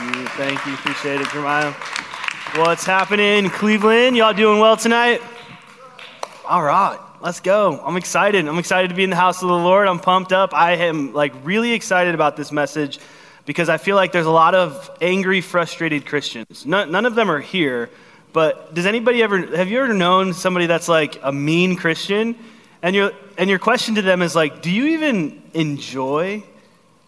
you. Thank you. Appreciate it, Jeremiah. What's happening, Cleveland? Y'all doing well tonight? All right, let's go. I'm excited. I'm excited to be in the house of the Lord. I'm pumped up. I am like really excited about this message because I feel like there's a lot of angry, frustrated Christians. None, none of them are here, but does anybody ever have you ever known somebody that's like a mean Christian? And your and your question to them is like, do you even enjoy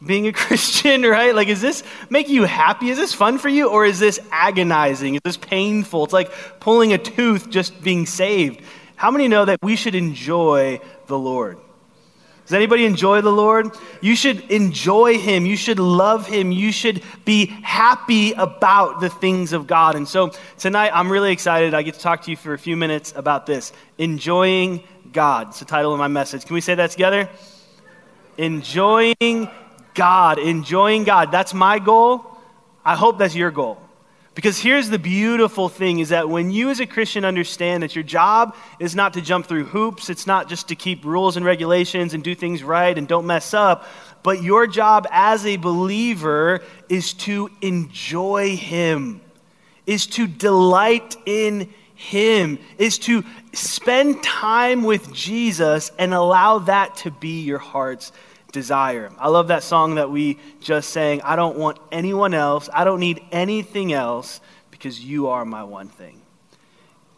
being a Christian, right? Like, is this make you happy? Is this fun for you? Or is this agonizing? Is this painful? It's like pulling a tooth just being saved. How many know that we should enjoy the Lord? Does anybody enjoy the Lord? You should enjoy Him. You should love Him. You should be happy about the things of God. And so tonight, I'm really excited. I get to talk to you for a few minutes about this enjoying God. It's the title of my message. Can we say that together? Enjoying God, enjoying God. That's my goal. I hope that's your goal. Because here's the beautiful thing is that when you as a Christian understand that your job is not to jump through hoops, it's not just to keep rules and regulations and do things right and don't mess up, but your job as a believer is to enjoy him. Is to delight in him, is to spend time with Jesus and allow that to be your heart's desire. I love that song that we just sang. I don't want anyone else. I don't need anything else because you are my one thing.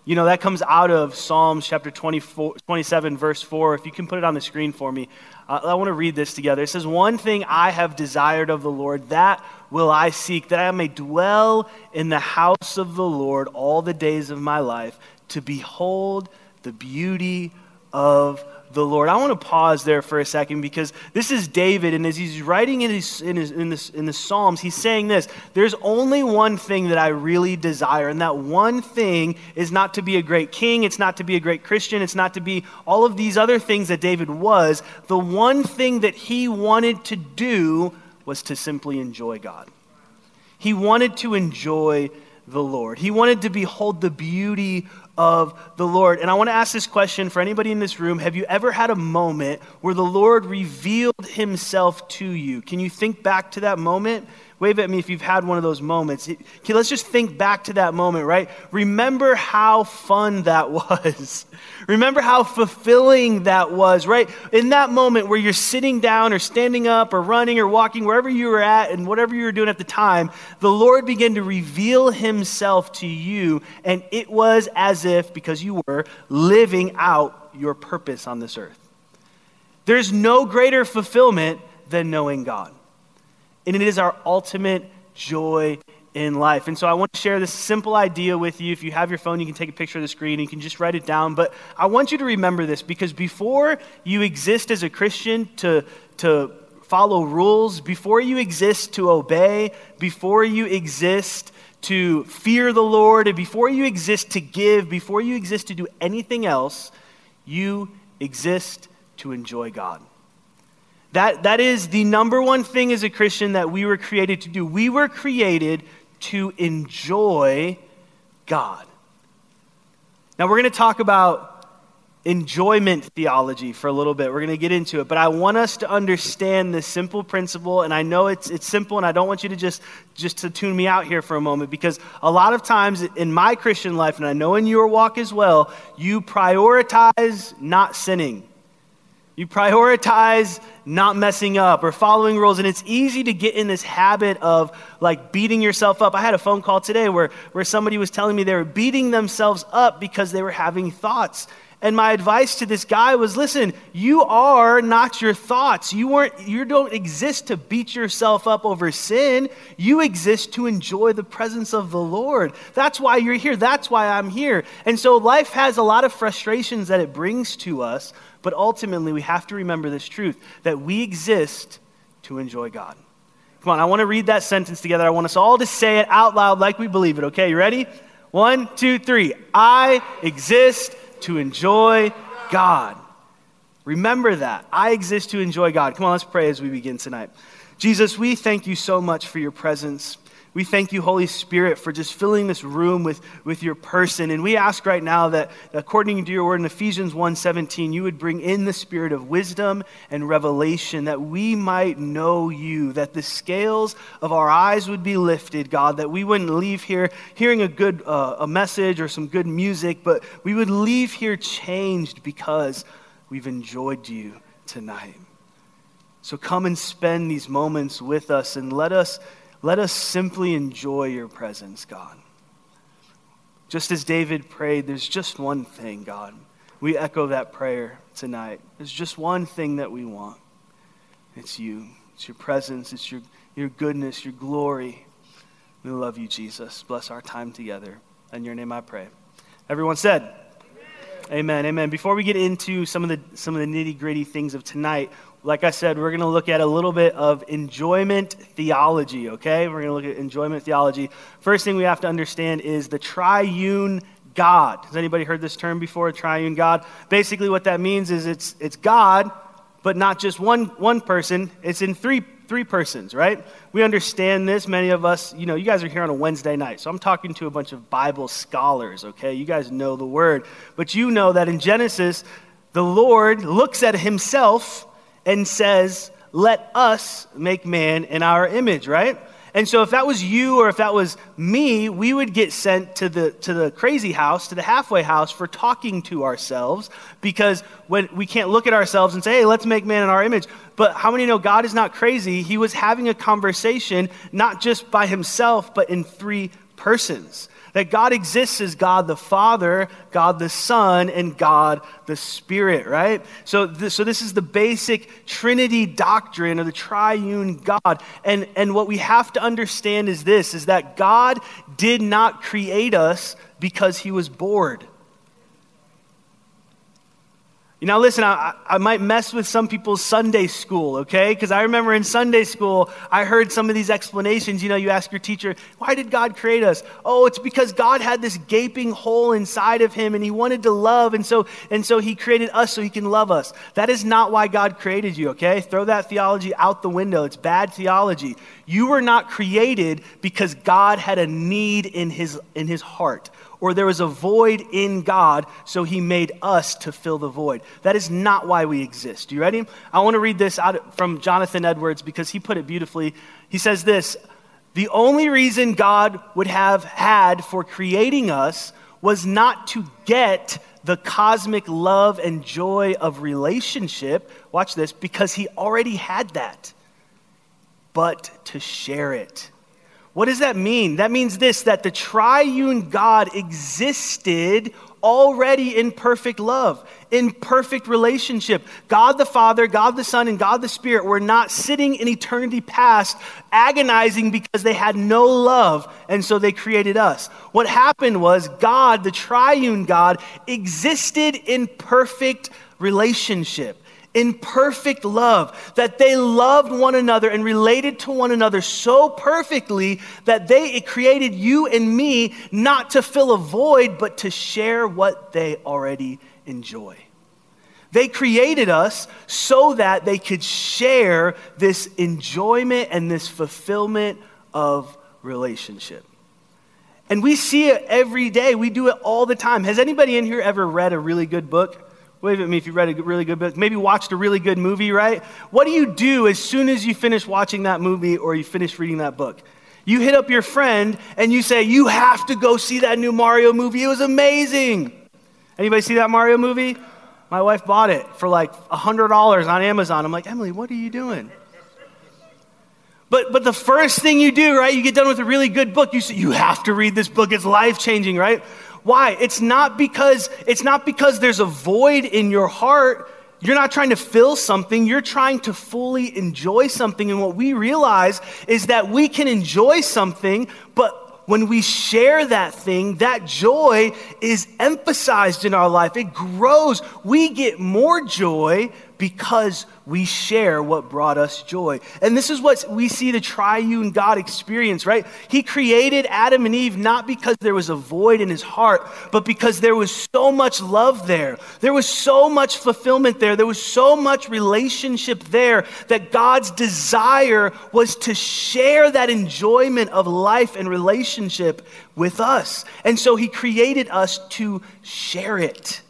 You know, that comes out of Psalms chapter 24, 27, verse 4. If you can put it on the screen for me, uh, I want to read this together. It says, One thing I have desired of the Lord, that will I seek, that I may dwell in the house of the Lord all the days of my life, to behold the beauty of the Lord. I want to pause there for a second because this is David, and as he's writing in, his, in, his, in, this, in the Psalms, he's saying this There's only one thing that I really desire, and that one thing is not to be a great king, it's not to be a great Christian, it's not to be all of these other things that David was. The one thing that he wanted to do was to simply enjoy God. He wanted to enjoy the Lord. He wanted to behold the beauty of the Lord. And I want to ask this question for anybody in this room Have you ever had a moment where the Lord revealed himself to you? Can you think back to that moment? Wave at me if you've had one of those moments. Okay, let's just think back to that moment, right? Remember how fun that was. Remember how fulfilling that was, right? In that moment where you're sitting down or standing up or running or walking, wherever you were at and whatever you were doing at the time, the Lord began to reveal himself to you. And it was as if, because you were living out your purpose on this earth. There's no greater fulfillment than knowing God. And it is our ultimate joy in life. And so I want to share this simple idea with you. If you have your phone, you can take a picture of the screen. and You can just write it down. But I want you to remember this because before you exist as a Christian to, to follow rules, before you exist to obey, before you exist to fear the Lord, and before you exist to give, before you exist to do anything else, you exist to enjoy God. That, that is the number one thing as a Christian that we were created to do. We were created to enjoy God. Now, we're going to talk about enjoyment theology for a little bit. We're going to get into it, but I want us to understand this simple principle, and I know it's, it's simple, and I don't want you to just, just to tune me out here for a moment, because a lot of times in my Christian life, and I know in your walk as well, you prioritize not sinning. You prioritize not messing up or following rules, and it's easy to get in this habit of like beating yourself up. I had a phone call today where, where somebody was telling me they were beating themselves up because they were having thoughts. And my advice to this guy was listen, you are not your thoughts. You, weren't, you don't exist to beat yourself up over sin. You exist to enjoy the presence of the Lord. That's why you're here. That's why I'm here. And so life has a lot of frustrations that it brings to us. But ultimately, we have to remember this truth that we exist to enjoy God. Come on, I want to read that sentence together. I want us all to say it out loud like we believe it. Okay, you ready? One, two, three. I exist to enjoy God. Remember that. I exist to enjoy God. Come on, let's pray as we begin tonight. Jesus, we thank you so much for your presence. We thank you, Holy Spirit, for just filling this room with, with your person. And we ask right now that, according to your word in Ephesians 1.17, you would bring in the spirit of wisdom and revelation, that we might know you, that the scales of our eyes would be lifted, God, that we wouldn't leave here hearing a good uh, a message or some good music, but we would leave here changed because we've enjoyed you tonight. So come and spend these moments with us and let us let us simply enjoy your presence, God. Just as David prayed, there's just one thing, God. We echo that prayer tonight. There's just one thing that we want it's you, it's your presence, it's your, your goodness, your glory. We love you, Jesus. Bless our time together. In your name I pray. Everyone said, Amen. Amen. Before we get into some of the some of the nitty gritty things of tonight, like I said, we're going to look at a little bit of enjoyment theology, okay? We're going to look at enjoyment theology. First thing we have to understand is the triune God. Has anybody heard this term before, triune God? Basically, what that means is it's, it's God, but not just one, one person, it's in three, three persons, right? We understand this. Many of us, you know, you guys are here on a Wednesday night, so I'm talking to a bunch of Bible scholars, okay? You guys know the word. But you know that in Genesis, the Lord looks at himself and says, Let us make man in our image, right? And so if that was you or if that was me, we would get sent to the, to the crazy house, to the halfway house for talking to ourselves because when we can't look at ourselves and say, hey, let's make man in our image. But how many know God is not crazy? He was having a conversation not just by himself, but in three persons. That God exists as God the Father, God the Son, and God the Spirit, right? So, this, so this is the basic Trinity doctrine of the triune God. And, and what we have to understand is this, is that God did not create us because he was bored. Know, listen, I, I might mess with some people's Sunday school, okay? Because I remember in Sunday school, I heard some of these explanations. You know, you ask your teacher, why did God create us? Oh, it's because God had this gaping hole inside of him and he wanted to love, and so, and so he created us so he can love us. That is not why God created you, okay? Throw that theology out the window. It's bad theology. You were not created because God had a need in his, in his heart or there was a void in God, so he made us to fill the void. That is not why we exist. You ready? I want to read this out from Jonathan Edwards because he put it beautifully. He says this The only reason God would have had for creating us was not to get the cosmic love and joy of relationship. Watch this, because he already had that, but to share it what does that mean? That means this that the triune God existed already in perfect love, in perfect relationship. God the Father, God the Son, and God the Spirit were not sitting in eternity past agonizing because they had no love, and so they created us. What happened was God, the triune God, existed in perfect relationship in perfect love, that they loved one another and related to one another so perfectly that they created you and me not to fill a void, but to share what they already enjoy. They created us so that they could share this enjoyment and this fulfillment of relationship. And we see it every day. We do it all the time. Has anybody in here ever read a really good book? Wave at me if you read a really good book. Maybe watched a really good movie, right? What do you do as soon as you finish watching that movie or you finish reading that book? You hit up your friend and you say, You have to go see that new Mario movie. It was amazing. Anybody see that Mario movie? My wife bought it for like $100 on Amazon. I'm like, Emily, what are you doing? But, but the first thing you do, right, you get done with a really good book, you say, You have to read this book. It's life changing, right? Why? It's not because it's not because there's a void in your heart. You're not trying to fill something, you're trying to fully enjoy something. And what we realize is that we can enjoy something, but when we share that thing, that joy is emphasized in our life. It grows. We get more joy because we share what brought us joy. And this is what we see the triune God experience, right? He created Adam and Eve not because there was a void in his heart, but because there was so much love there. There was so much fulfillment there. There was so much relationship there that God's desire was to share that enjoyment of life and relationship with us. And so he created us to share it.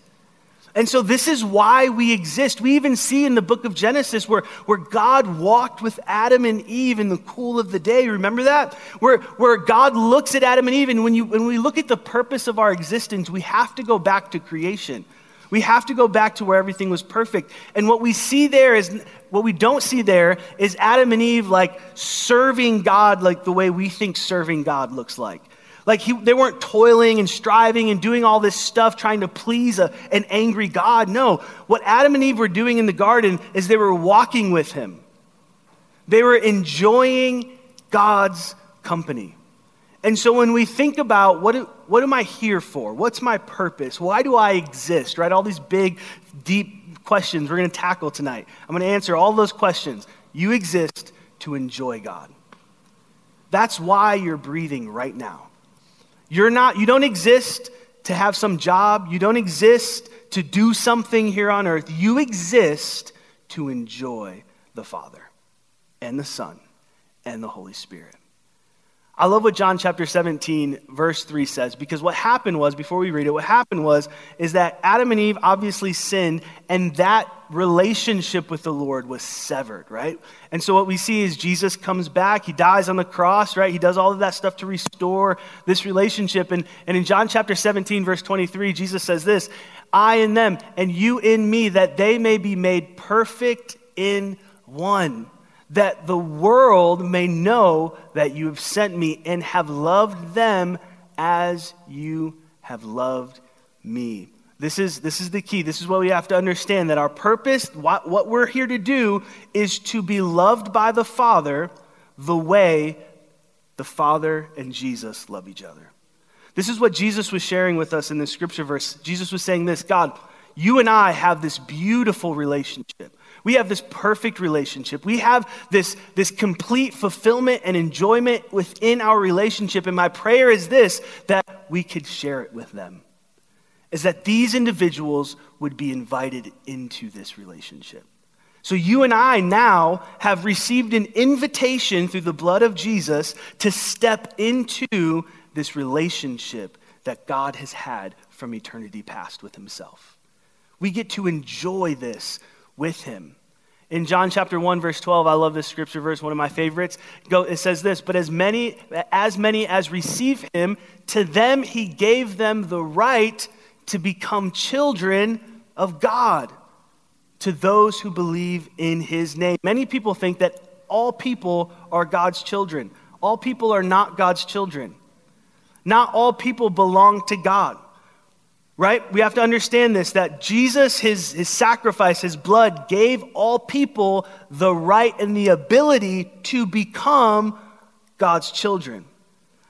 And so this is why we exist. We even see in the book of Genesis where, where God walked with Adam and Eve in the cool of the day. Remember that? Where, where God looks at Adam and Eve, and when, you, when we look at the purpose of our existence, we have to go back to creation. We have to go back to where everything was perfect. And what we see there is, what we don't see there is Adam and Eve like serving God like the way we think serving God looks like. Like he, they weren't toiling and striving and doing all this stuff trying to please a, an angry God. No, what Adam and Eve were doing in the garden is they were walking with him. They were enjoying God's company. And so when we think about what, what am I here for? What's my purpose? Why do I exist? Right? All these big, deep questions we're going to tackle tonight. I'm going to answer all those questions. You exist to enjoy God. That's why you're breathing right now. You're not, you don't exist to have some job. You don't exist to do something here on earth. You exist to enjoy the Father and the Son and the Holy Spirit. I love what John chapter 17, verse 3 says, because what happened was, before we read it, what happened was, is that Adam and Eve obviously sinned, and that relationship with the Lord was severed, right? And so what we see is Jesus comes back, he dies on the cross, right? He does all of that stuff to restore this relationship. And, and in John chapter 17, verse 23, Jesus says this I in them, and you in me, that they may be made perfect in one that the world may know that you have sent me and have loved them as you have loved me. This is, this is the key. This is what we have to understand that our purpose, what, what we're here to do, is to be loved by the Father the way the Father and Jesus love each other. This is what Jesus was sharing with us in this scripture verse. Jesus was saying this God, you and I have this beautiful relationship. We have this perfect relationship. We have this, this complete fulfillment and enjoyment within our relationship. And my prayer is this that we could share it with them. Is that these individuals would be invited into this relationship. So you and I now have received an invitation through the blood of Jesus to step into this relationship that God has had from eternity past with himself. We get to enjoy this with him. In John chapter 1 verse 12, I love this scripture verse, one of my favorites. Go, it says this, but as many as many as receive him, to them he gave them the right to become children of God. To those who believe in his name. Many people think that all people are God's children. All people are not God's children. Not all people belong to God right? We have to understand this that Jesus, his, his sacrifice, his blood, gave all people the right and the ability to become God's children.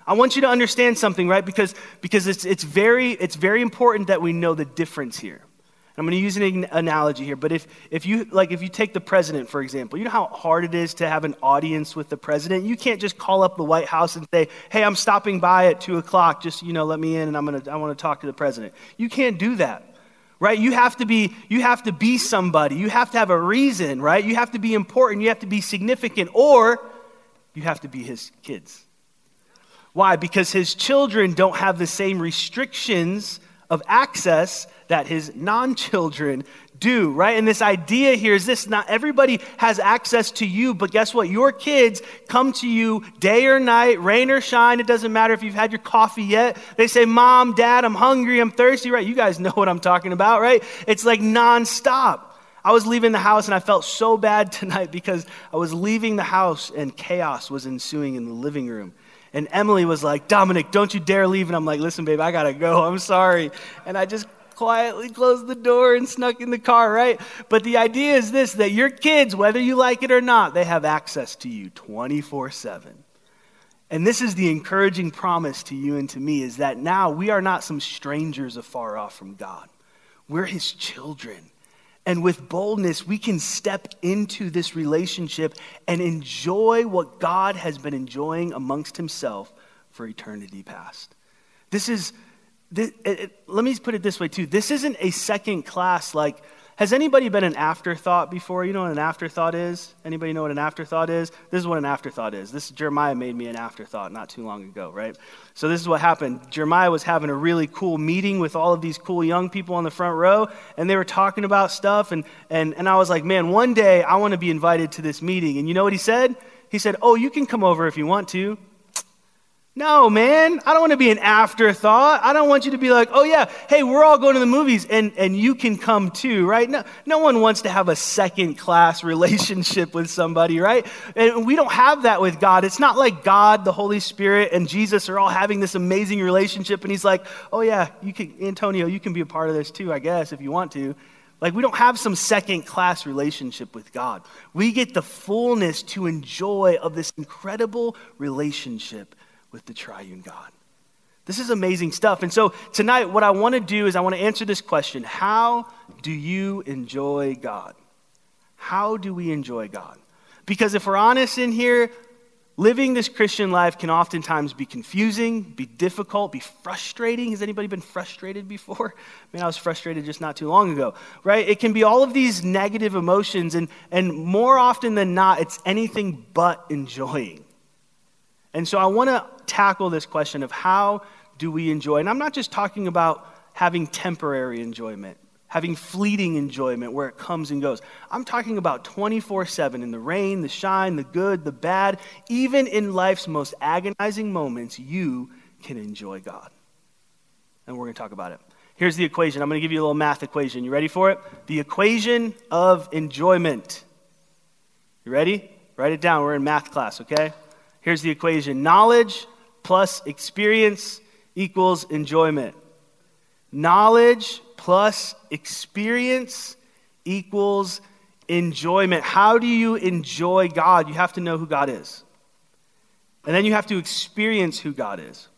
I want you to understand something, right? Because, because it's, it's, very, it's very important that we know the difference here. I'm going to use an analogy here, but if, if you like if you take the president for example, you know how hard it is to have an audience with the president. You can't just call up the White House and say, "Hey, I'm stopping by at two o'clock. Just you know, let me in, and I'm gonna I want to talk to the president." You can't do that, right? You have to be you have to be somebody. You have to have a reason, right? You have to be important. You have to be significant, or you have to be his kids. Why? Because his children don't have the same restrictions of access that his non children do, right? And this idea here is this not everybody has access to you, but guess what? Your kids come to you day or night, rain or shine. It doesn't matter if you've had your coffee yet. They say, Mom, Dad, I'm hungry, I'm thirsty, right? You guys know what I'm talking about, right? It's like nonstop. I was leaving the house and I felt so bad tonight because I was leaving the house and chaos was ensuing in the living room. And Emily was like, Dominic, don't you dare leave. And I'm like, listen, babe, I got to go. I'm sorry. And I just quietly closed the door and snuck in the car, right? But the idea is this that your kids, whether you like it or not, they have access to you 24 7. And this is the encouraging promise to you and to me is that now we are not some strangers afar off from God. We're his children. And with boldness, we can step into this relationship and enjoy what God has been enjoying amongst Himself for eternity past. This is, this, it, it, let me put it this way too. This isn't a second class like has anybody been an afterthought before? You know what an afterthought is? Anybody know what an afterthought is? This is what an afterthought is. This Jeremiah made me an afterthought not too long ago, right? So this is what happened. Jeremiah was having a really cool meeting with all of these cool young people on the front row, and they were talking about stuff, and and, and I was like, man, one day I want to be invited to this meeting. And you know what he said? He said, Oh, you can come over if you want to. No, man, I don't want to be an afterthought. I don't want you to be like, oh, yeah, hey, we're all going to the movies and, and you can come too, right? No, no one wants to have a second class relationship with somebody, right? And we don't have that with God. It's not like God, the Holy Spirit, and Jesus are all having this amazing relationship and he's like, oh, yeah, you can, Antonio, you can be a part of this too, I guess, if you want to. Like, we don't have some second class relationship with God. We get the fullness to enjoy of this incredible relationship with the triune God. This is amazing stuff. And so tonight, what I want to do is I want to answer this question How do you enjoy God? How do we enjoy God? Because if we're honest in here, living this Christian life can oftentimes be confusing, be difficult, be frustrating. Has anybody been frustrated before? I mean, I was frustrated just not too long ago, right? It can be all of these negative emotions, and, and more often than not, it's anything but enjoying. And so I want to tackle this question of how do we enjoy? And I'm not just talking about having temporary enjoyment, having fleeting enjoyment where it comes and goes. I'm talking about 24 7 in the rain, the shine, the good, the bad. Even in life's most agonizing moments, you can enjoy God. And we're going to talk about it. Here's the equation. I'm going to give you a little math equation. You ready for it? The equation of enjoyment. You ready? Write it down. We're in math class, okay? Here's the equation knowledge plus experience equals enjoyment. Knowledge plus experience equals enjoyment. How do you enjoy God? You have to know who God is. And then you have to experience who God is.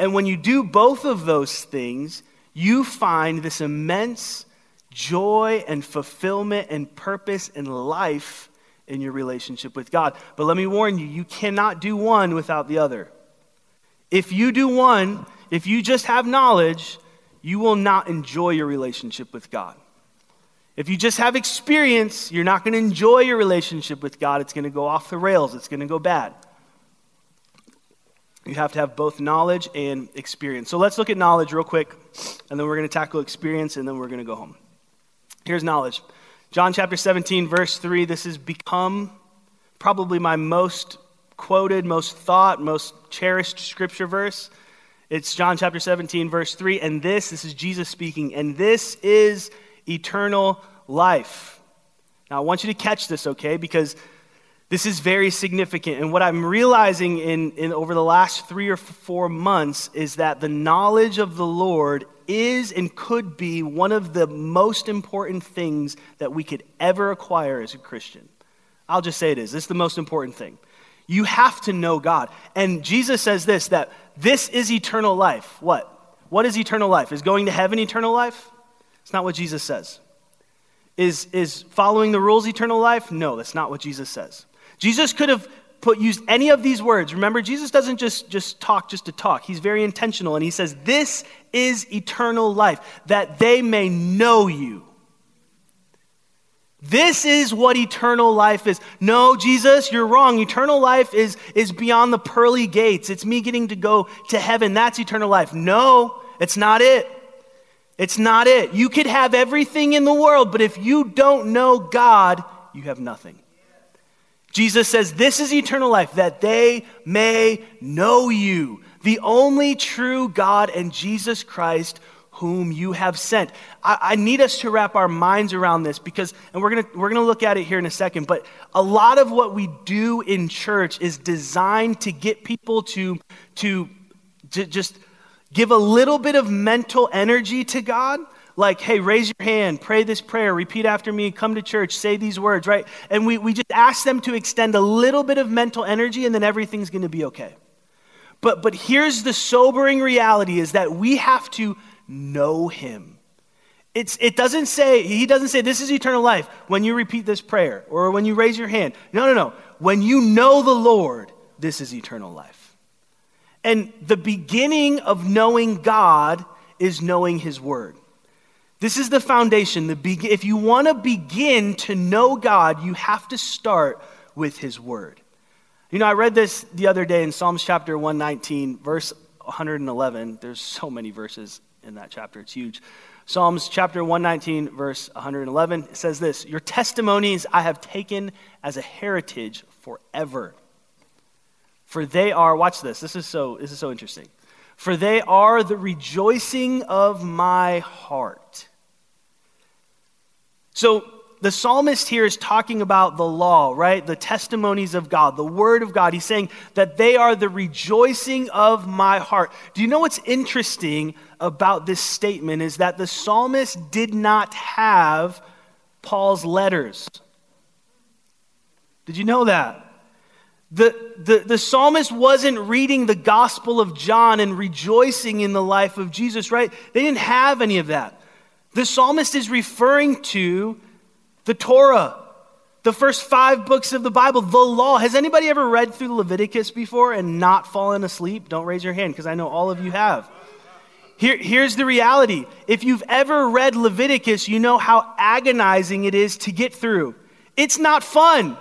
And when you do both of those things, you find this immense joy and fulfillment and purpose in life in your relationship with God. But let me warn you, you cannot do one without the other. If you do one, if you just have knowledge, you will not enjoy your relationship with God. If you just have experience, you're not going to enjoy your relationship with God. It's going to go off the rails, it's going to go bad. You have to have both knowledge and experience. So let's look at knowledge real quick, and then we're going to tackle experience, and then we're going to go home. Here's knowledge John chapter 17, verse 3. This has become probably my most quoted, most thought, most cherished scripture verse. It's John chapter 17, verse 3. And this, this is Jesus speaking, and this is eternal life. Now, I want you to catch this, okay? Because this is very significant. And what I'm realizing in, in over the last three or four months is that the knowledge of the Lord is and could be one of the most important things that we could ever acquire as a Christian. I'll just say it is. This is the most important thing. You have to know God. And Jesus says this that this is eternal life. What? What is eternal life? Is going to heaven eternal life? It's not what Jesus says. Is, is following the rules eternal life? No, that's not what Jesus says. Jesus could have put used any of these words. Remember, Jesus doesn't just, just talk just to talk. He's very intentional and he says, This is eternal life, that they may know you this is what eternal life is. No, Jesus, you're wrong. Eternal life is, is beyond the pearly gates. It's me getting to go to heaven. That's eternal life. No, it's not it. It's not it. You could have everything in the world, but if you don't know God, you have nothing. Jesus says, This is eternal life, that they may know you, the only true God and Jesus Christ whom you have sent. I, I, need us to wrap our minds around this because, and we're to we're to look at it here in a second, but a lot of what we do in church is designed to get people to, to, to just give a little bit of mental energy to God. Like, hey, raise your hand, pray this prayer, repeat after me, come to church, say these words, right? And we, we just ask them to extend a little bit of mental energy and then everything's going to be okay. But, but here's the sobering reality is that we have to know him. It's, it doesn't say, he doesn't say this is eternal life when you repeat this prayer or when you raise your hand. No, no, no. When you know the Lord, this is eternal life. And the beginning of knowing God is knowing his word. This is the foundation. The be- if you want to begin to know God, you have to start with his word. You know, I read this the other day in Psalms chapter 119, verse 111. There's so many verses in that chapter, it's huge. Psalms chapter 119, verse 111 it says this Your testimonies I have taken as a heritage forever. For they are, watch this, this is so, this is so interesting. For they are the rejoicing of my heart. So the psalmist here is talking about the law, right? The testimonies of God, the word of God. He's saying that they are the rejoicing of my heart. Do you know what's interesting about this statement is that the psalmist did not have Paul's letters. Did you know that? The, the, the psalmist wasn't reading the Gospel of John and rejoicing in the life of Jesus, right? They didn't have any of that. The psalmist is referring to the Torah, the first five books of the Bible, the law. Has anybody ever read through Leviticus before and not fallen asleep? Don't raise your hand because I know all of you have. Here, here's the reality. If you've ever read Leviticus, you know how agonizing it is to get through. It's not fun.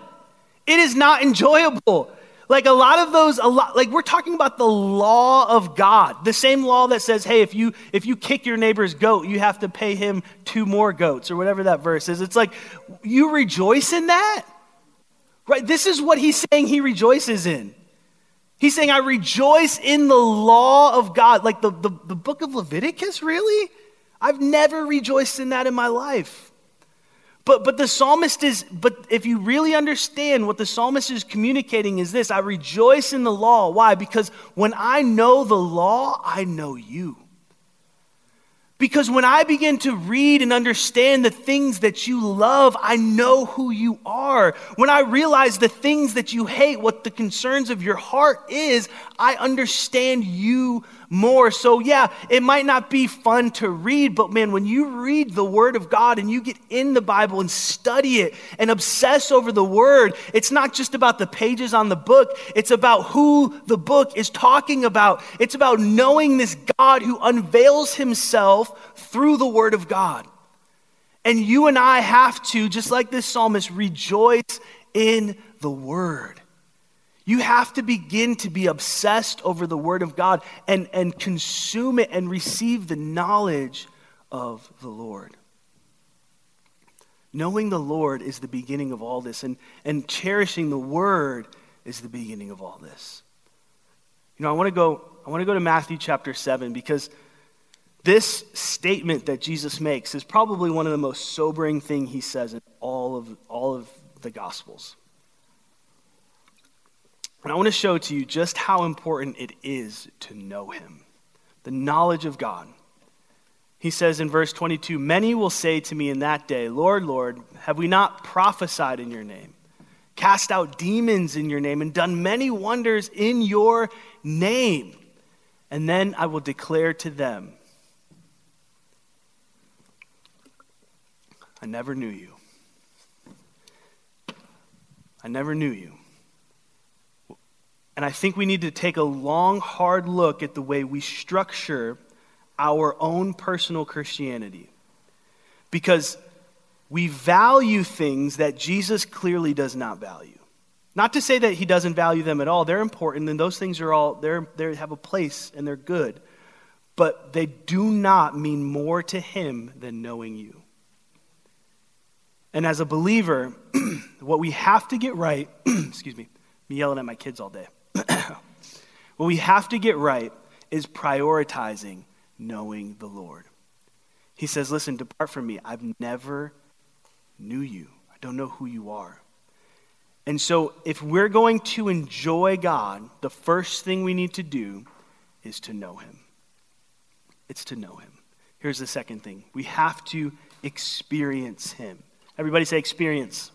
It is not enjoyable. Like a lot of those, a lot, like we're talking about the law of God, the same law that says, hey, if you if you kick your neighbor's goat, you have to pay him two more goats, or whatever that verse is. It's like you rejoice in that, right? This is what he's saying he rejoices in. He's saying, I rejoice in the law of God. Like the, the, the book of Leviticus, really? I've never rejoiced in that in my life. But, but the psalmist is, but if you really understand what the psalmist is communicating is this I rejoice in the law. Why? Because when I know the law, I know you. Because when I begin to read and understand the things that you love, I know who you are. When I realize the things that you hate, what the concerns of your heart is, I understand you more. So, yeah, it might not be fun to read, but man, when you read the Word of God and you get in the Bible and study it and obsess over the Word, it's not just about the pages on the book, it's about who the book is talking about. It's about knowing this God who unveils Himself through the Word of God. And you and I have to, just like this psalmist, rejoice in the Word. You have to begin to be obsessed over the Word of God and, and consume it and receive the knowledge of the Lord. Knowing the Lord is the beginning of all this, and, and cherishing the Word is the beginning of all this. You know, I want to go, I want to go to Matthew chapter 7 because this statement that Jesus makes is probably one of the most sobering thing he says in all of, all of the Gospels. And I want to show to you just how important it is to know him, the knowledge of God. He says in verse 22 Many will say to me in that day, Lord, Lord, have we not prophesied in your name, cast out demons in your name, and done many wonders in your name? And then I will declare to them, I never knew you. I never knew you. And I think we need to take a long, hard look at the way we structure our own personal Christianity. Because we value things that Jesus clearly does not value. Not to say that he doesn't value them at all, they're important, and those things are all, they're, they have a place and they're good. But they do not mean more to him than knowing you. And as a believer, what we have to get right, excuse me, me yelling at my kids all day. what we have to get right is prioritizing knowing the Lord. He says, Listen, depart from me. I've never knew you. I don't know who you are. And so, if we're going to enjoy God, the first thing we need to do is to know Him. It's to know Him. Here's the second thing we have to experience Him. Everybody say experience.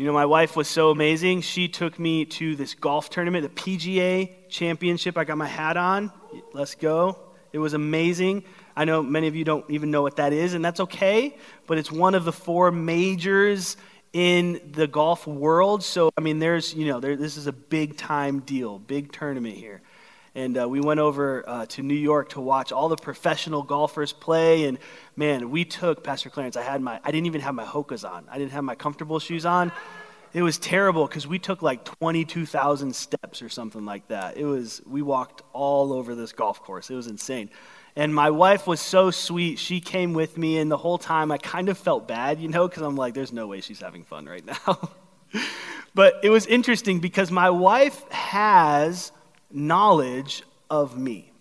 You know, my wife was so amazing. She took me to this golf tournament, the PGA Championship. I got my hat on. Let's go. It was amazing. I know many of you don't even know what that is, and that's okay, but it's one of the four majors in the golf world. So, I mean, there's, you know, there, this is a big time deal, big tournament here. And uh, we went over uh, to New York to watch all the professional golfers play. And man, we took, Pastor Clarence, I had my, I didn't even have my Hokas on. I didn't have my comfortable shoes on. It was terrible because we took like 22,000 steps or something like that. It was, we walked all over this golf course. It was insane. And my wife was so sweet. She came with me, and the whole time I kind of felt bad, you know, because I'm like, there's no way she's having fun right now. but it was interesting because my wife has knowledge of me,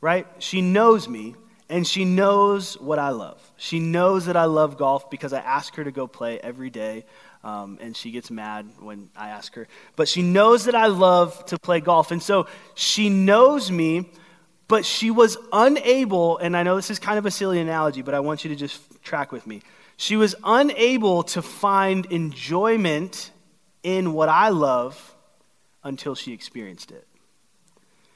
right? She knows me, and she knows what I love. She knows that I love golf because I ask her to go play every day. Um, and she gets mad when I ask her. But she knows that I love to play golf. And so she knows me but she was unable, and I know this is kind of a silly analogy, but I want you to just track with me. She was unable to find enjoyment in what I love until she experienced it.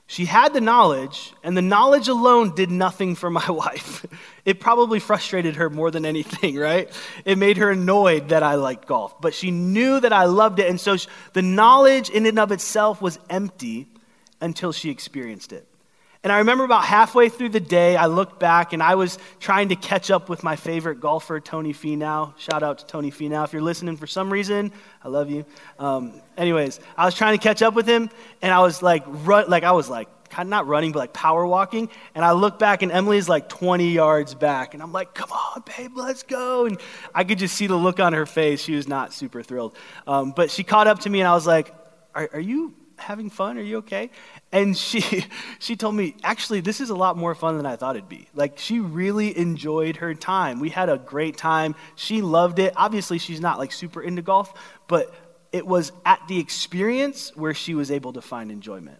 She had the knowledge, and the knowledge alone did nothing for my wife. It probably frustrated her more than anything, right? It made her annoyed that I liked golf, but she knew that I loved it, and so the knowledge in and of itself was empty until she experienced it. And I remember about halfway through the day, I looked back and I was trying to catch up with my favorite golfer, Tony Finau. Shout out to Tony Finau. If you're listening for some reason, I love you. Um, anyways, I was trying to catch up with him and I was like, like I was like, kind of not running, but like power walking. And I look back and Emily's like 20 yards back. And I'm like, come on, babe, let's go. And I could just see the look on her face. She was not super thrilled. Um, but she caught up to me and I was like, are, are you having fun? Are you okay? And she, she told me, actually, this is a lot more fun than I thought it'd be. Like, she really enjoyed her time. We had a great time. She loved it. Obviously, she's not like super into golf, but it was at the experience where she was able to find enjoyment.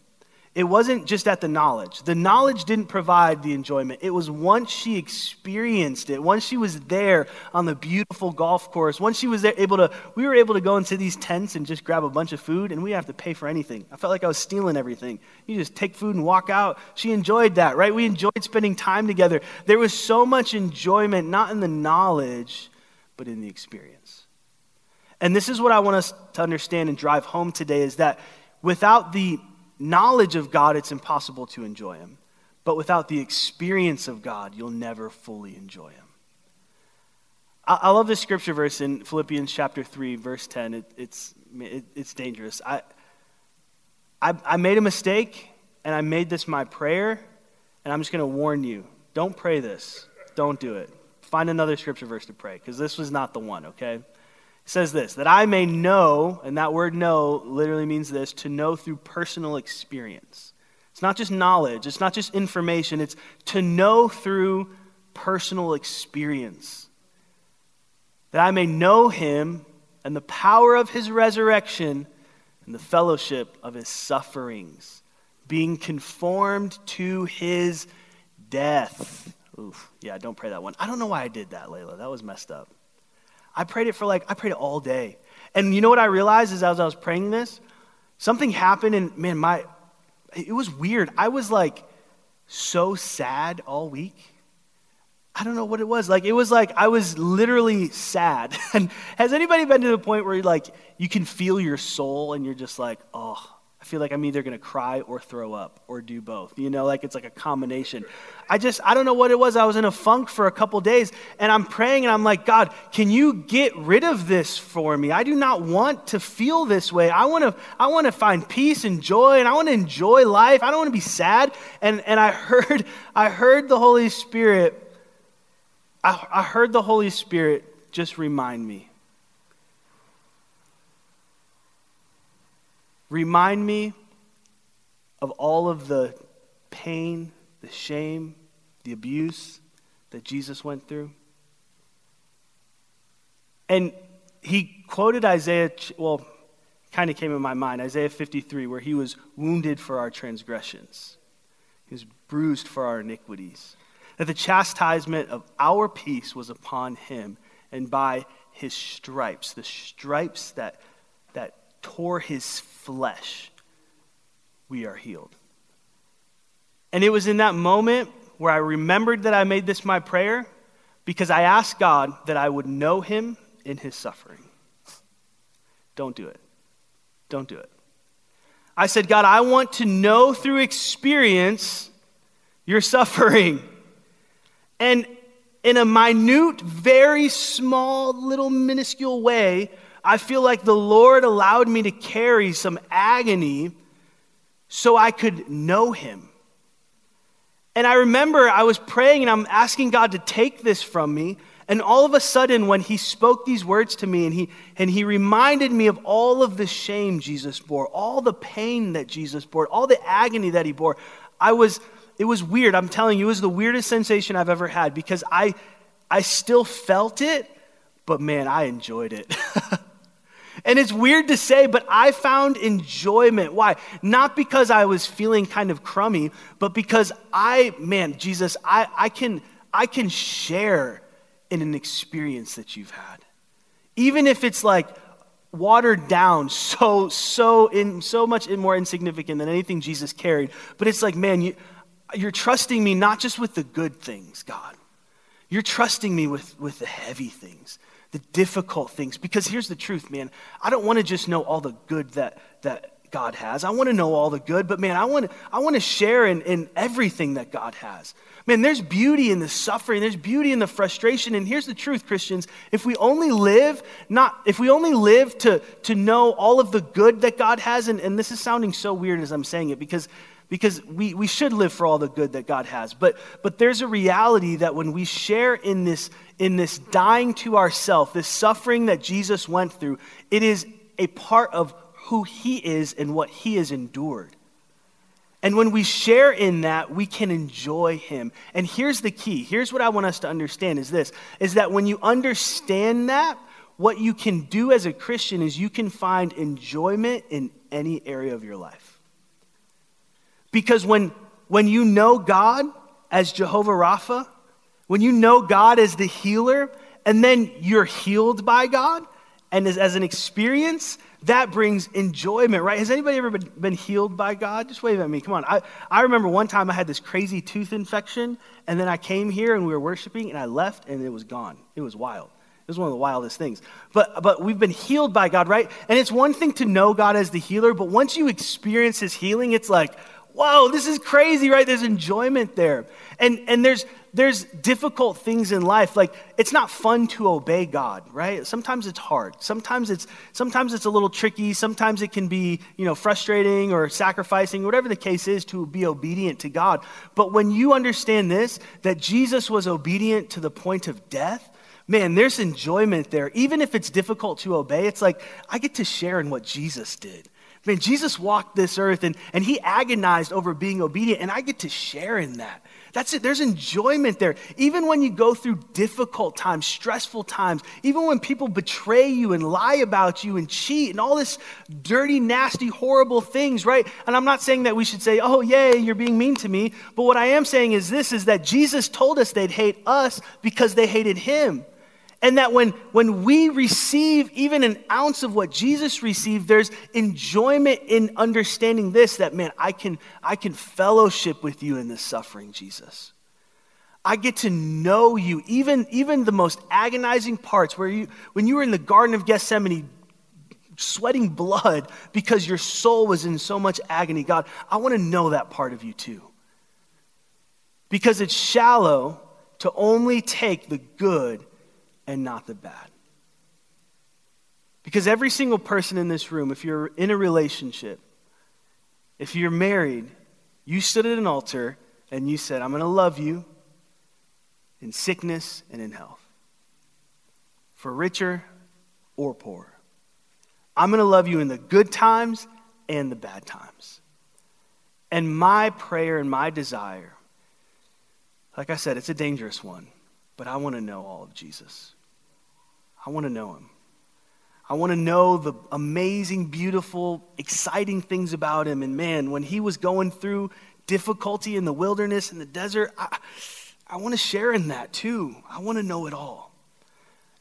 It wasn't just at the knowledge. The knowledge didn't provide the enjoyment. It was once she experienced it, once she was there on the beautiful golf course, once she was there able to, we were able to go into these tents and just grab a bunch of food and we didn't have to pay for anything. I felt like I was stealing everything. You just take food and walk out. She enjoyed that, right? We enjoyed spending time together. There was so much enjoyment, not in the knowledge, but in the experience. And this is what I want us to understand and drive home today is that without the knowledge of God, it's impossible to enjoy Him. But without the experience of God, you'll never fully enjoy Him. I, I love this scripture verse in Philippians chapter 3, verse 10. It, it's, it, it's dangerous. I, I, I made a mistake, and I made this my prayer, and I'm just going to warn you don't pray this. Don't do it. Find another scripture verse to pray, because this was not the one, okay? Says this that I may know, and that word know literally means this to know through personal experience. It's not just knowledge, it's not just information, it's to know through personal experience. That I may know him and the power of his resurrection and the fellowship of his sufferings, being conformed to his death. Oof, yeah, don't pray that one. I don't know why I did that, Layla. That was messed up. I prayed it for like, I prayed it all day. And you know what I realized is as I was praying this, something happened and man, my, it was weird. I was like so sad all week. I don't know what it was. Like, it was like I was literally sad. and has anybody been to the point where like you can feel your soul and you're just like, oh, I feel like I'm either going to cry or throw up or do both. You know, like it's like a combination. I just, I don't know what it was. I was in a funk for a couple days and I'm praying and I'm like, God, can you get rid of this for me? I do not want to feel this way. I want to, I want to find peace and joy and I want to enjoy life. I don't want to be sad. And, and I heard, I heard the Holy Spirit, I, I heard the Holy Spirit just remind me Remind me of all of the pain, the shame, the abuse that Jesus went through. And he quoted Isaiah, well, kind of came in my mind, Isaiah 53, where he was wounded for our transgressions, he was bruised for our iniquities. That the chastisement of our peace was upon him, and by his stripes, the stripes that, that tore his flesh, we are healed. And it was in that moment where I remembered that I made this my prayer because I asked God that I would know him in his suffering. Don't do it. Don't do it. I said, God, I want to know through experience your suffering. And in a minute, very small, little minuscule way, I feel like the Lord allowed me to carry some agony so I could know Him. And I remember I was praying and I'm asking God to take this from me. And all of a sudden, when He spoke these words to me and He, and he reminded me of all of the shame Jesus bore, all the pain that Jesus bore, all the agony that He bore, I was, it was weird. I'm telling you, it was the weirdest sensation I've ever had because I, I still felt it, but man, I enjoyed it. and it's weird to say, but I found enjoyment. Why? Not because I was feeling kind of crummy, but because I, man, Jesus, I, I, can, I can share in an experience that you've had. Even if it's like, watered down so so in so much more insignificant than anything jesus carried but it's like man you, you're trusting me not just with the good things god you're trusting me with, with the heavy things, the difficult things. Because here's the truth, man. I don't want to just know all the good that, that God has. I want to know all the good, but man, I want I want to share in, in everything that God has. Man, there's beauty in the suffering, there's beauty in the frustration. And here's the truth, Christians. If we only live, not if we only live to, to know all of the good that God has, and, and this is sounding so weird as I'm saying it, because because we, we should live for all the good that God has. But, but there's a reality that when we share in this, in this dying to ourself, this suffering that Jesus went through, it is a part of who he is and what he has endured. And when we share in that, we can enjoy him. And here's the key. Here's what I want us to understand is this is that when you understand that, what you can do as a Christian is you can find enjoyment in any area of your life. Because when, when you know God as Jehovah Rapha, when you know God as the healer, and then you're healed by God, and as, as an experience, that brings enjoyment, right? Has anybody ever been, been healed by God? Just wave at me. Come on. I, I remember one time I had this crazy tooth infection, and then I came here and we were worshiping, and I left, and it was gone. It was wild. It was one of the wildest things. But, but we've been healed by God, right? And it's one thing to know God as the healer, but once you experience his healing, it's like, whoa, this is crazy, right? There's enjoyment there. And, and there's, there's difficult things in life. Like, it's not fun to obey God, right? Sometimes it's hard. Sometimes it's, sometimes it's a little tricky. Sometimes it can be, you know, frustrating or sacrificing, whatever the case is, to be obedient to God. But when you understand this, that Jesus was obedient to the point of death, man, there's enjoyment there. Even if it's difficult to obey, it's like, I get to share in what Jesus did. Man, Jesus walked this earth and, and he agonized over being obedient, and I get to share in that. That's it. There's enjoyment there. Even when you go through difficult times, stressful times, even when people betray you and lie about you and cheat and all this dirty, nasty, horrible things, right? And I'm not saying that we should say, oh, yay, you're being mean to me. But what I am saying is this is that Jesus told us they'd hate us because they hated him. And that when, when we receive even an ounce of what Jesus received, there's enjoyment in understanding this that, man, I can, I can fellowship with you in this suffering, Jesus. I get to know you, even, even the most agonizing parts where you, when you were in the Garden of Gethsemane, sweating blood because your soul was in so much agony. God, I want to know that part of you too. Because it's shallow to only take the good and not the bad. Because every single person in this room, if you're in a relationship, if you're married, you stood at an altar and you said, I'm going to love you in sickness and in health, for richer or poor. I'm going to love you in the good times and the bad times. And my prayer and my desire, like I said, it's a dangerous one, but I want to know all of Jesus. I want to know him. I want to know the amazing, beautiful, exciting things about him. And man, when he was going through difficulty in the wilderness and the desert, I, I want to share in that too. I want to know it all.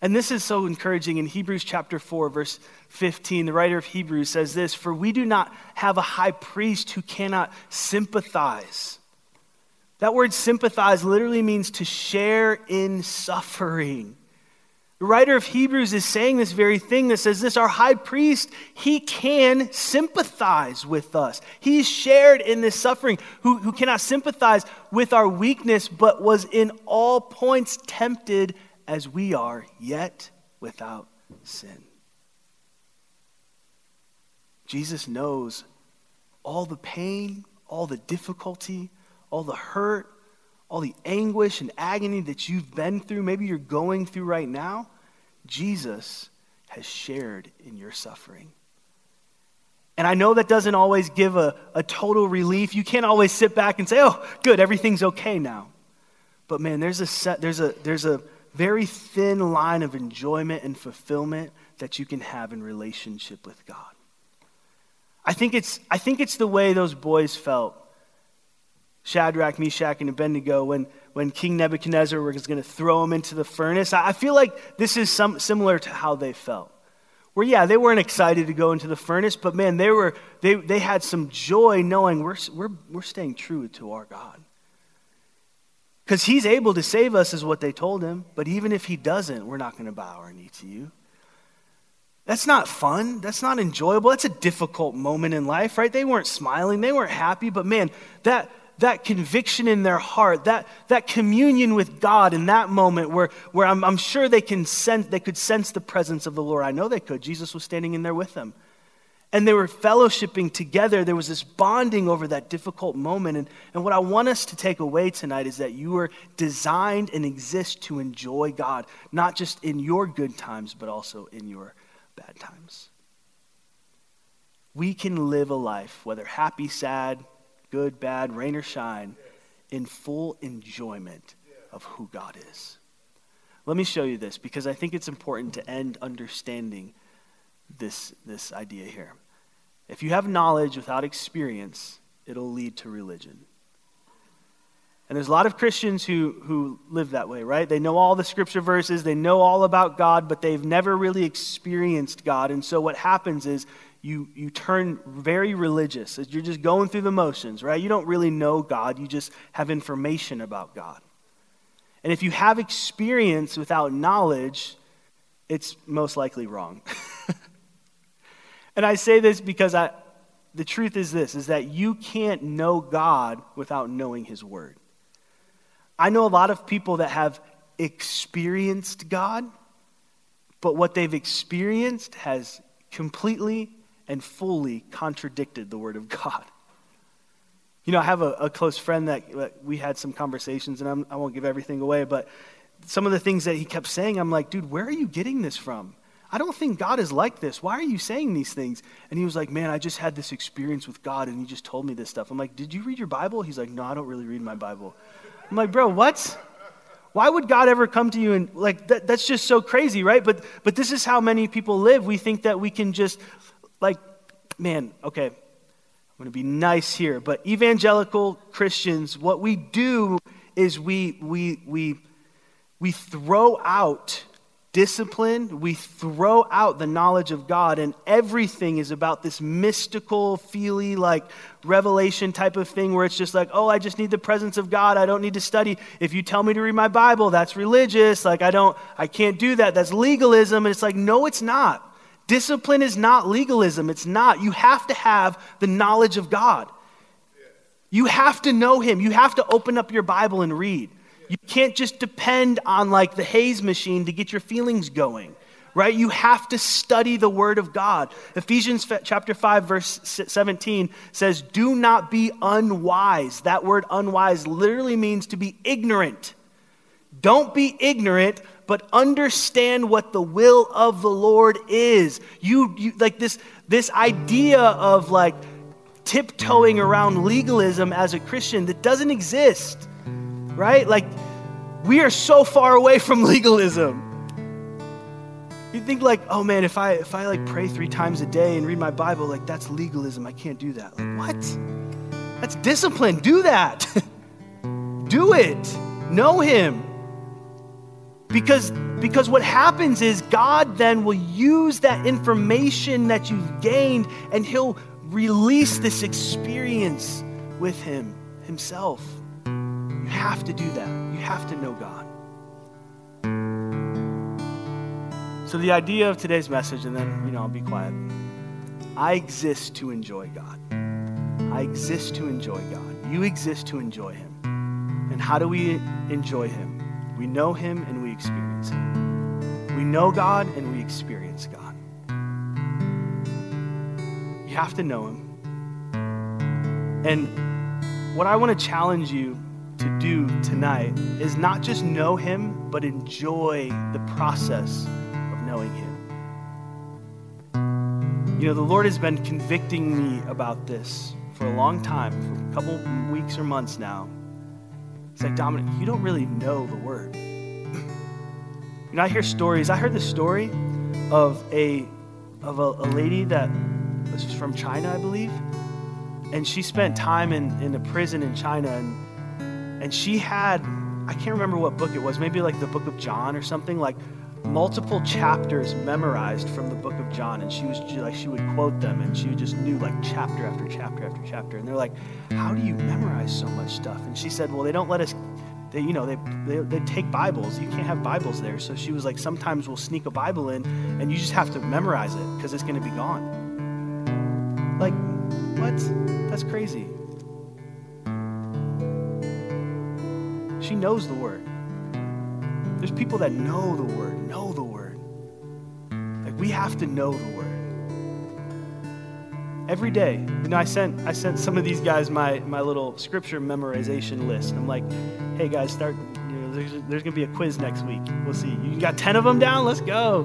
And this is so encouraging in Hebrews chapter 4, verse 15. The writer of Hebrews says this For we do not have a high priest who cannot sympathize That word sympathize literally means to share in suffering. The writer of Hebrews is saying this very thing that says this our high priest, he can sympathize with us. He's shared in this suffering, who, who cannot sympathize with our weakness, but was in all points tempted as we are, yet without sin. Jesus knows all the pain, all the difficulty, all the hurt, all the anguish and agony that you've been through, maybe you're going through right now. Jesus has shared in your suffering. And I know that doesn't always give a, a total relief. You can't always sit back and say, oh, good, everything's okay now. But man, there's a, set, there's a, there's a very thin line of enjoyment and fulfillment that you can have in relationship with God. I think it's, I think it's the way those boys felt Shadrach, Meshach, and Abednego when, when King Nebuchadnezzar was going to throw them into the furnace. I feel like this is some, similar to how they felt. Where, yeah, they weren't excited to go into the furnace, but man, they, were, they, they had some joy knowing we're, we're, we're staying true to our God. Because he's able to save us, is what they told him. But even if he doesn't, we're not going to bow our knee to you. That's not fun. That's not enjoyable. That's a difficult moment in life, right? They weren't smiling, they weren't happy, but man, that that conviction in their heart, that, that communion with God in that moment where, where I'm, I'm sure they, can sense, they could sense the presence of the Lord. I know they could. Jesus was standing in there with them. And they were fellowshipping together. There was this bonding over that difficult moment. And, and what I want us to take away tonight is that you are designed and exist to enjoy God, not just in your good times, but also in your bad times. We can live a life, whether happy, sad, good, bad, rain or shine, in full enjoyment of who God is. Let me show you this because I think it's important to end understanding this, this idea here. If you have knowledge without experience, it'll lead to religion. And there's a lot of Christians who, who live that way, right? They know all the scripture verses, they know all about God, but they've never really experienced God. And so what happens is you, you turn very religious. You're just going through the motions, right? You don't really know God, you just have information about God. And if you have experience without knowledge, it's most likely wrong. and I say this because I, the truth is this is that you can't know God without knowing his word. I know a lot of people that have experienced God, but what they've experienced has completely and fully contradicted the Word of God. You know, I have a, a close friend that, we had some conversations, and I'm, I will not give everything away, but some of the things that he kept saying, I'm like, dude, where are you getting this from? I don't think God is like this. Why are you saying these things? And he was like, man, I just had this experience with God, and he just told me this stuff. I'm like, did you read your Bible? He's like, no, I don't really read my Bible. I'm like, bro, what? Why would God ever come to you and like that, that's just so crazy, right? But but this is how many people live. We think that we can just like, man, okay, I'm going to be nice here, but evangelical Christians, what we do is we, we, we, we throw out discipline, we throw out the knowledge of God, and everything is about this mystical, feely, like revelation type of thing where it's just like, oh, I just need the presence of God. I don't need to study. If you tell me to read my Bible, that's religious. Like, I don't, I can't do that. That's legalism. And it's like, no, it's not. Discipline is not legalism. It's not. You have to have the knowledge of God. You have to know Him. You have to open up your Bible and read. You can't just depend on like the haze machine to get your feelings going, right? You have to study the Word of God. Ephesians chapter 5, verse 17 says, Do not be unwise. That word unwise literally means to be ignorant. Don't be ignorant but understand what the will of the Lord is. You, you like this, this idea of like tiptoeing around legalism as a Christian that doesn't exist, right? Like, we are so far away from legalism. You think like, oh man, if I if I like pray three times a day and read my Bible, like that's legalism. I can't do that. Like what? That's discipline. Do that. do it. Know him. Because, because what happens is God then will use that information that you've gained and He'll release this experience with Him Himself. You have to do that. You have to know God. So, the idea of today's message, and then, you know, I'll be quiet. I exist to enjoy God. I exist to enjoy God. You exist to enjoy Him. And how do we enjoy Him? We know Him and experience Him. We know God and we experience God. You have to know Him. And what I want to challenge you to do tonight is not just know Him, but enjoy the process of knowing Him. You know, the Lord has been convicting me about this for a long time, for a couple weeks or months now. It's like, Dominic, you don't really know the Word. You know, I hear stories. I heard the story of a of a, a lady that was from China, I believe, and she spent time in, in a prison in China, and and she had I can't remember what book it was, maybe like the Book of John or something like multiple chapters memorized from the book of John, and she was like, she would quote them, and she just knew like chapter after chapter after chapter. And they're like, "How do you memorize so much stuff?" And she said, "Well, they don't let us. They, you know, they, they they take Bibles. You can't have Bibles there." So she was like, "Sometimes we'll sneak a Bible in, and you just have to memorize it because it's going to be gone." Like, what? That's crazy. She knows the word. There's people that know the word, know the word. Like we have to know the word. Every day. You know, I sent I sent some of these guys my my little scripture memorization list. I'm like, hey guys, start you know, there's, there's gonna be a quiz next week. We'll see. You got 10 of them down? Let's go.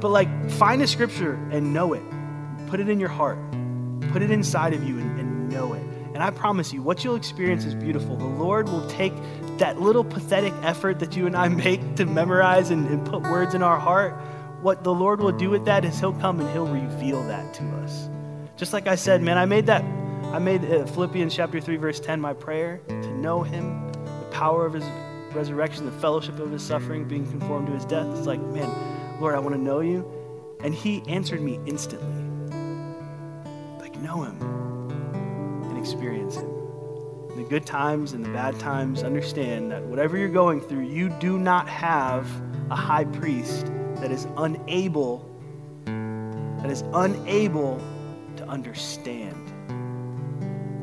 But like find a scripture and know it. Put it in your heart. Put it inside of you and, and know it. And I promise you, what you'll experience is beautiful. The Lord will take that little pathetic effort that you and I make to memorize and, and, put words in our heart. What the Lord will do with that is He'll come and He'll reveal that to us. Just like I said, man, I made that, I made uh, Philippians chapter 3, verse 10 my prayer to know Him, the power of His resurrection, the fellowship of His suffering, being conformed to His death. It's like, man, Lord, I want to know you. And He answered me instantly. Like, know Him and experience Him the good times and the bad times, understand that whatever you're going through, you do not have a high priest that is unable that is unable to understand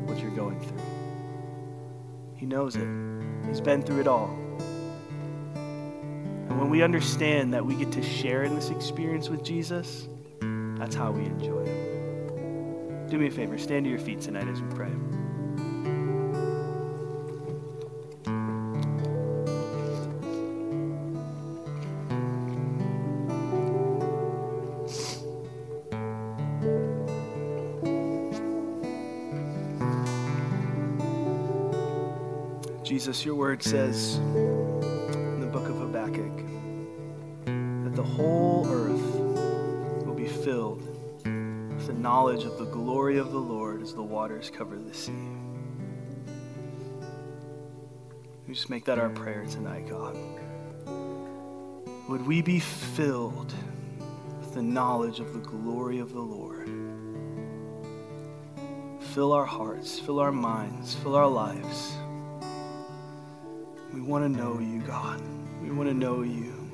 what you're going through. He knows it. He's been through it all. And when we understand that we get to share in this experience with Jesus, that's how we enjoy it. Do me a favor, stand to your feet tonight as we pray. Jesus, your word says in the book of Habakkuk that the whole earth will be filled with the knowledge of the glory of the Lord as the waters cover the sea. We just make that our prayer tonight, God. Would we be filled with the knowledge of the glory of the Lord? Fill our hearts, fill our minds, fill our lives. We want to know you, God. We want to know you.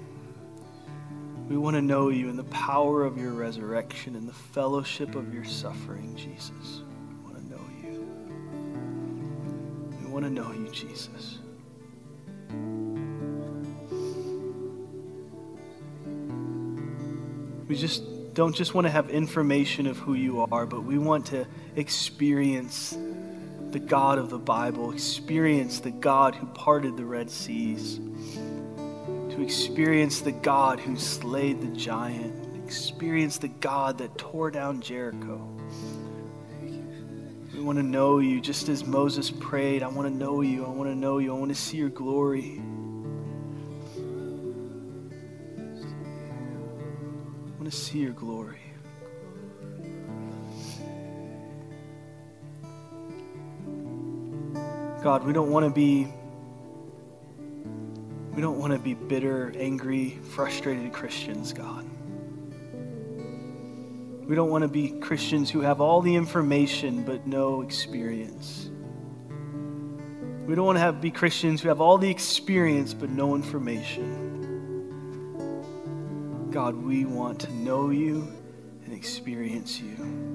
We want to know you in the power of your resurrection and the fellowship of your suffering, Jesus. We want to know you. We want to know you, Jesus. We just don't just want to have information of who you are, but we want to experience the God of the Bible, experience the God who parted the Red Seas, to experience the God who slayed the giant, experience the God that tore down Jericho. We want to know you just as Moses prayed. I want to know you. I want to know you. I want to see your glory. I want to see your glory. God, we don't want to be we don't want to be bitter, angry, frustrated Christians, God. We don't want to be Christians who have all the information but no experience. We don't want to have, be Christians who have all the experience but no information. God, we want to know you and experience you.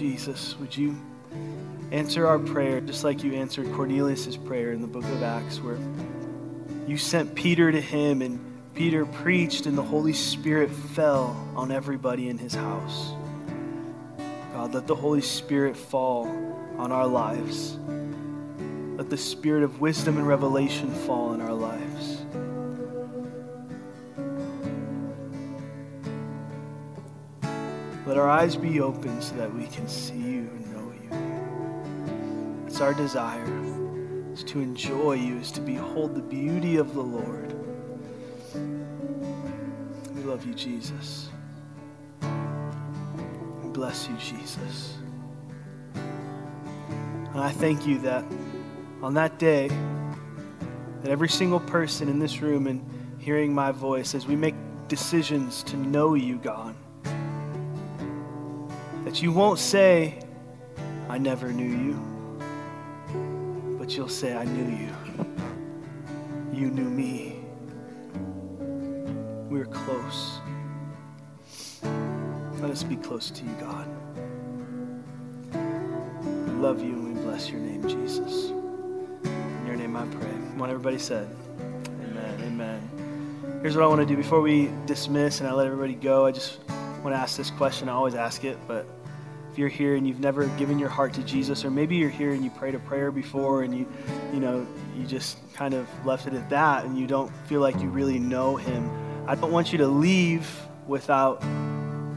Jesus, would you answer our prayer just like you answered Cornelius' prayer in the book of Acts, where you sent Peter to him and Peter preached and the Holy Spirit fell on everybody in his house. God, let the Holy Spirit fall on our lives. Let the spirit of wisdom and revelation fall in our lives. Let our eyes be open so that we can see you and know you. It's our desire is to enjoy you, is to behold the beauty of the Lord. We love you, Jesus. We bless you, Jesus. And I thank you that on that day, that every single person in this room and hearing my voice, as we make decisions to know you, God, that you won't say, I never knew you, but you'll say, I knew you. You knew me. We are close. Let us be close to you, God. We love you and we bless your name, Jesus. In your name I pray. What everybody said. Amen. Amen. Here's what I want to do before we dismiss and I let everybody go. I just want to ask this question. I always ask it, but if you're here and you've never given your heart to Jesus, or maybe you're here and you prayed a prayer before and you, you know, you just kind of left it at that and you don't feel like you really know Him, I don't want you to leave without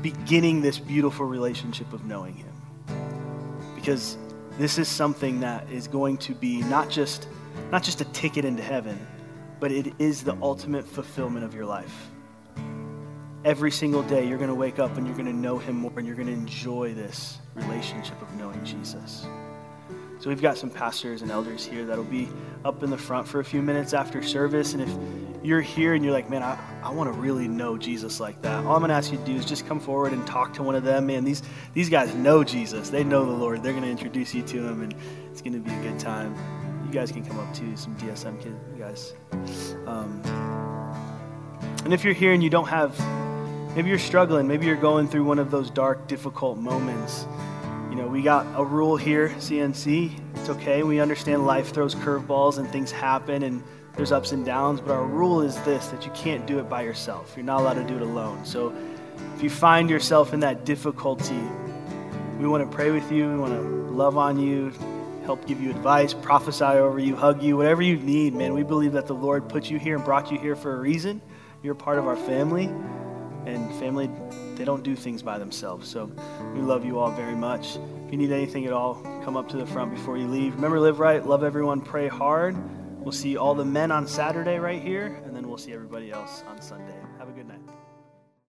beginning this beautiful relationship of knowing Him. Because this is something that is going to be not just not just a ticket into heaven, but it is the ultimate fulfillment of your life every single day you're going to wake up and you're going to know him more and you're going to enjoy this relationship of knowing Jesus. So we've got some pastors and elders here that'll be up in the front for a few minutes after service. And if you're here and you're like, man, I, I want to really know Jesus like that, all I'm going to ask you to do is just come forward and talk to one of them. Man, these, these guys know Jesus. They know the Lord. They're going to introduce you to him, and it's going to be a good time. You guys can come up too, some DSM kids, you guys. Um, and if you're here and you don't have Maybe you're struggling. Maybe you're going through one of those dark, difficult moments. You know, we got a rule here, CNC. It's okay. We understand life throws curveballs and things happen and there's ups and downs, but our rule is this that you can't do it by yourself. You're not allowed to do it alone. So if you find yourself in that difficulty, we want to pray with you. We want to love on you, help give you advice, prophesy over you, hug you, whatever you need, man. We believe that the Lord put you here and brought you here for a reason. You're part of our family and family, they don't do things by themselves. So we love you all very much. If you need anything at all, come up to the front before you leave. Remember, live right, love everyone, pray hard. We'll see all the men on Saturday right here, and then we'll see everybody else on Sunday.